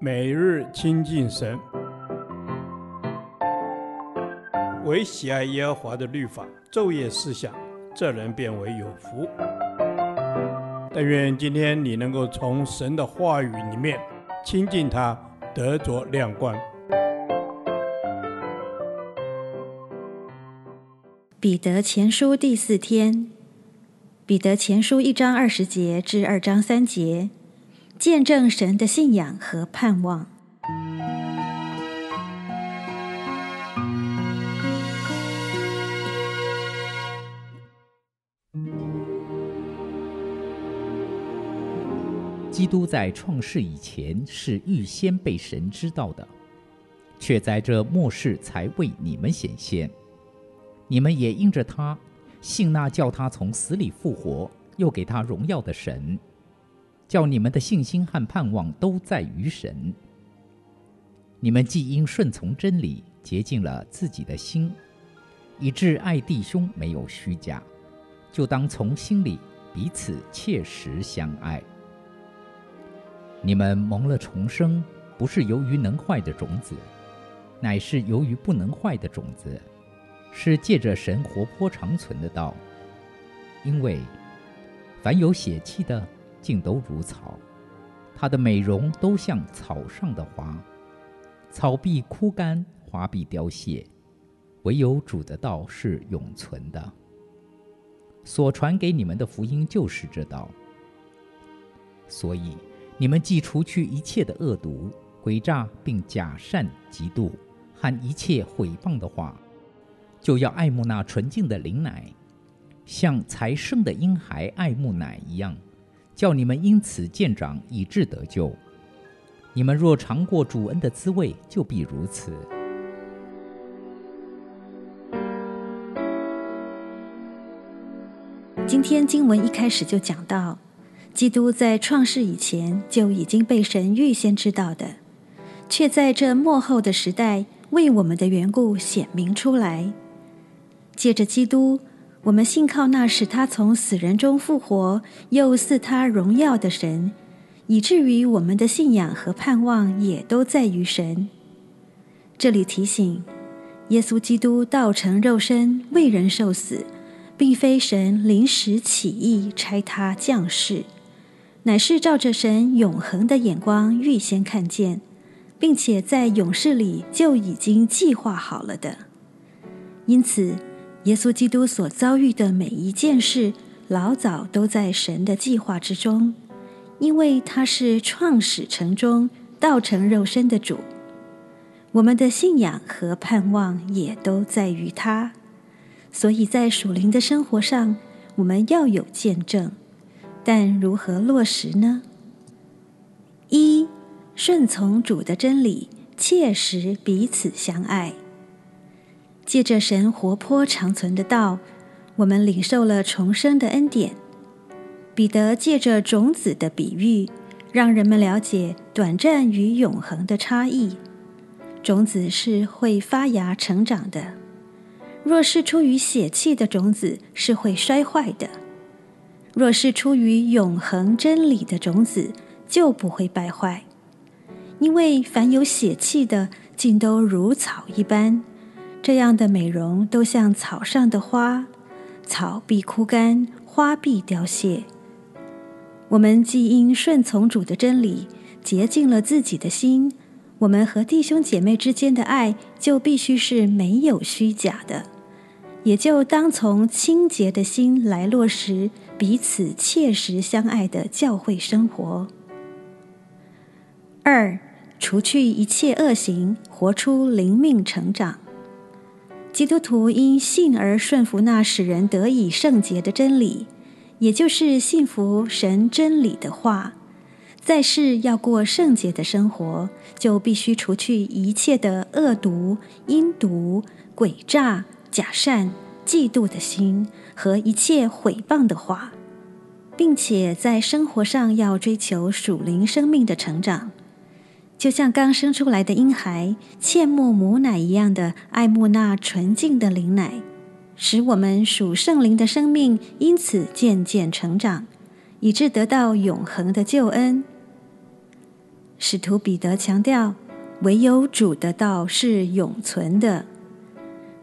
每日亲近神，唯喜爱耶和华的律法，昼夜思想，这人便为有福。但愿今天你能够从神的话语里面亲近他，得着亮光。彼得前书第四天，彼得前书一章二十节至二章三节，见证神的信仰和盼望。基督在创世以前是预先被神知道的，却在这末世才为你们显现。你们也因着他信那叫他从死里复活，又给他荣耀的神，叫你们的信心和盼望都在于神。你们既因顺从真理洁净了自己的心，以致爱弟兄没有虚假，就当从心里彼此切实相爱。你们蒙了重生，不是由于能坏的种子，乃是由于不能坏的种子。是借着神活泼长存的道，因为凡有血气的，竟都如草，它的美容都像草上的花，草必枯干，花必凋谢，唯有主的道是永存的。所传给你们的福音就是这道，所以你们既除去一切的恶毒、诡诈，并假善、嫉妒和一切毁谤的话。就要爱慕那纯净的灵奶，像才生的婴孩爱慕奶一样，叫你们因此见长，以致得救。你们若尝过主恩的滋味，就必如此。今天经文一开始就讲到，基督在创世以前就已经被神预先知道的，却在这末后的时代为我们的缘故显明出来。借着基督，我们信靠那使他从死人中复活，又赐他荣耀的神，以至于我们的信仰和盼望也都在于神。这里提醒，耶稣基督道成肉身为人受死，并非神临时起意差他降世，乃是照着神永恒的眼光预先看见，并且在永世里就已经计划好了的。因此，耶稣基督所遭遇的每一件事，老早都在神的计划之中，因为他是创始成终、道成肉身的主。我们的信仰和盼望也都在于他，所以在属灵的生活上，我们要有见证，但如何落实呢？一、顺从主的真理，切实彼此相爱。借着神活泼长存的道，我们领受了重生的恩典。彼得借着种子的比喻，让人们了解短暂与永恒的差异。种子是会发芽成长的，若是出于血气的种子，是会衰坏的；若是出于永恒真理的种子，就不会败坏。因为凡有血气的，尽都如草一般。这样的美容都像草上的花，草必枯干，花必凋谢。我们既因顺从主的真理，洁净了自己的心，我们和弟兄姐妹之间的爱就必须是没有虚假的，也就当从清洁的心来落实彼此切实相爱的教会生活。二，除去一切恶行，活出灵命成长。基督徒因信而顺服那使人得以圣洁的真理，也就是信服神真理的话，在世要过圣洁的生活，就必须除去一切的恶毒、阴毒、诡诈、假善、嫉妒的心和一切毁谤的话，并且在生活上要追求属灵生命的成长。就像刚生出来的婴孩切慕母奶一样的爱慕那纯净的灵奶，使我们属圣灵的生命因此渐渐成长，以致得到永恒的救恩。使徒彼得强调，唯有主的道是永存的。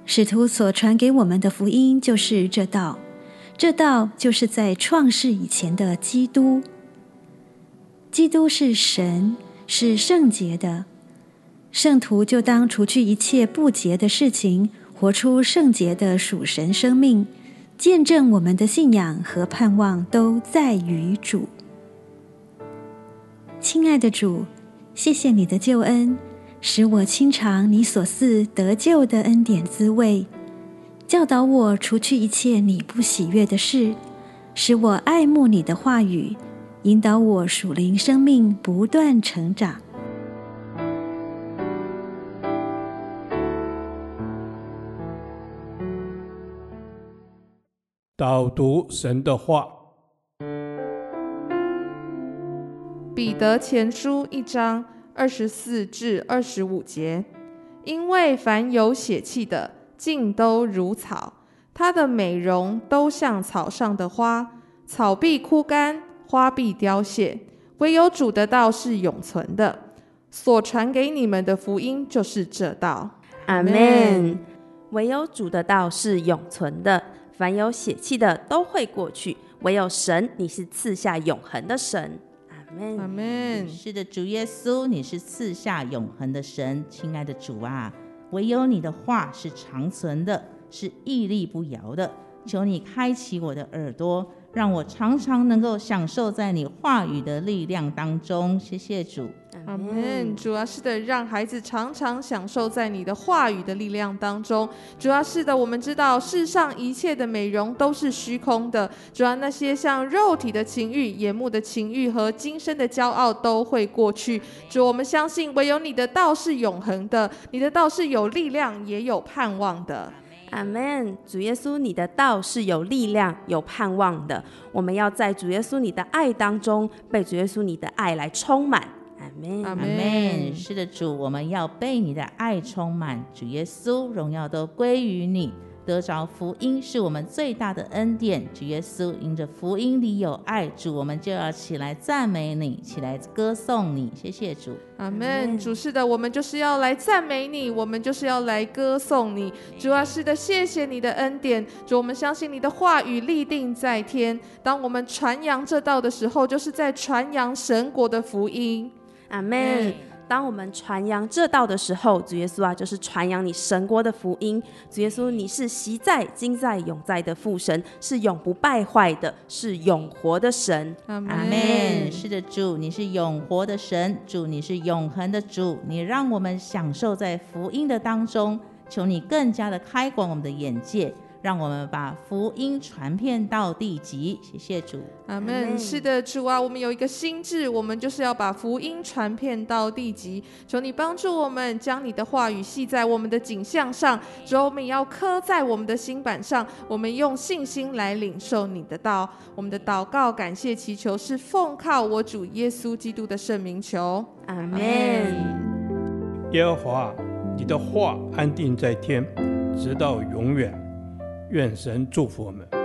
使徒所传给我们的福音就是这道，这道就是在创世以前的基督。基督是神，是圣洁的。圣徒就当除去一切不洁的事情，活出圣洁的属神生命，见证我们的信仰和盼望都在于主。亲爱的主，谢谢你的救恩，使我亲尝你所赐得救的恩典滋味，教导我除去一切你不喜悦的事，使我爱慕你的话语，引导我属灵生命不断成长。导读神的话，彼得前书一章二十四至二十五节，因为凡有血气的，尽都如草，它的美容都像草上的花，草必枯干，花必凋谢，唯有主的道是永存的。所传给你们的福音就是这道。阿门。唯有主的道是永存的。凡有血气的都会过去，唯有神，你是赐下永恒的神。阿门，阿门。是的，主耶稣，你是赐下永恒的神。亲爱的主啊，唯有你的话是长存的，是屹立不摇的。求你开启我的耳朵。让我常常能够享受在你话语的力量当中，谢谢主，阿门。主啊，是的，让孩子常常享受在你的话语的力量当中。主啊，是的，我们知道世上一切的美容都是虚空的。主啊，那些像肉体的情欲、眼目的情欲和今生的骄傲都会过去。主，我们相信唯有你的道是永恒的，你的道是有力量也有盼望的。阿门，主耶稣，你的道是有力量、有盼望的。我们要在主耶稣你的爱当中，被主耶稣你的爱来充满。阿门，阿门。是的，主，我们要被你的爱充满。主耶稣，荣耀都归于你。得着福音是我们最大的恩典。主耶稣，因着福音里有爱，主，我们就要起来赞美你，起来歌颂你。谢谢主，阿门。主是的，我们就是要来赞美你，我们就是要来歌颂你。主啊，是的，谢谢你的恩典。主，我们相信你的话语立定在天。当我们传扬这道的时候，就是在传扬神国的福音。阿门。当我们传扬这道的时候，主耶稣啊，就是传扬你神国的福音。主耶稣，你是昔在、今在、永在的父神，是永不败坏的，是永活的神。阿门。是的，主，你是永活的神，主，你是永恒的主，你让我们享受在福音的当中。求你更加的开广我们的眼界。让我们把福音传遍到地极，谢谢主，阿门。是的，主啊，我们有一个心智，我们就是要把福音传遍到地极。求你帮助我们，将你的话语系在我们的景象上，主，我们要刻在我们的心板上。我们用信心来领受你的道。我们的祷告、感谢、祈求是奉靠我主耶稣基督的圣名求，阿门。耶和华，你的话安定在天，直到永远。愿神祝福我们。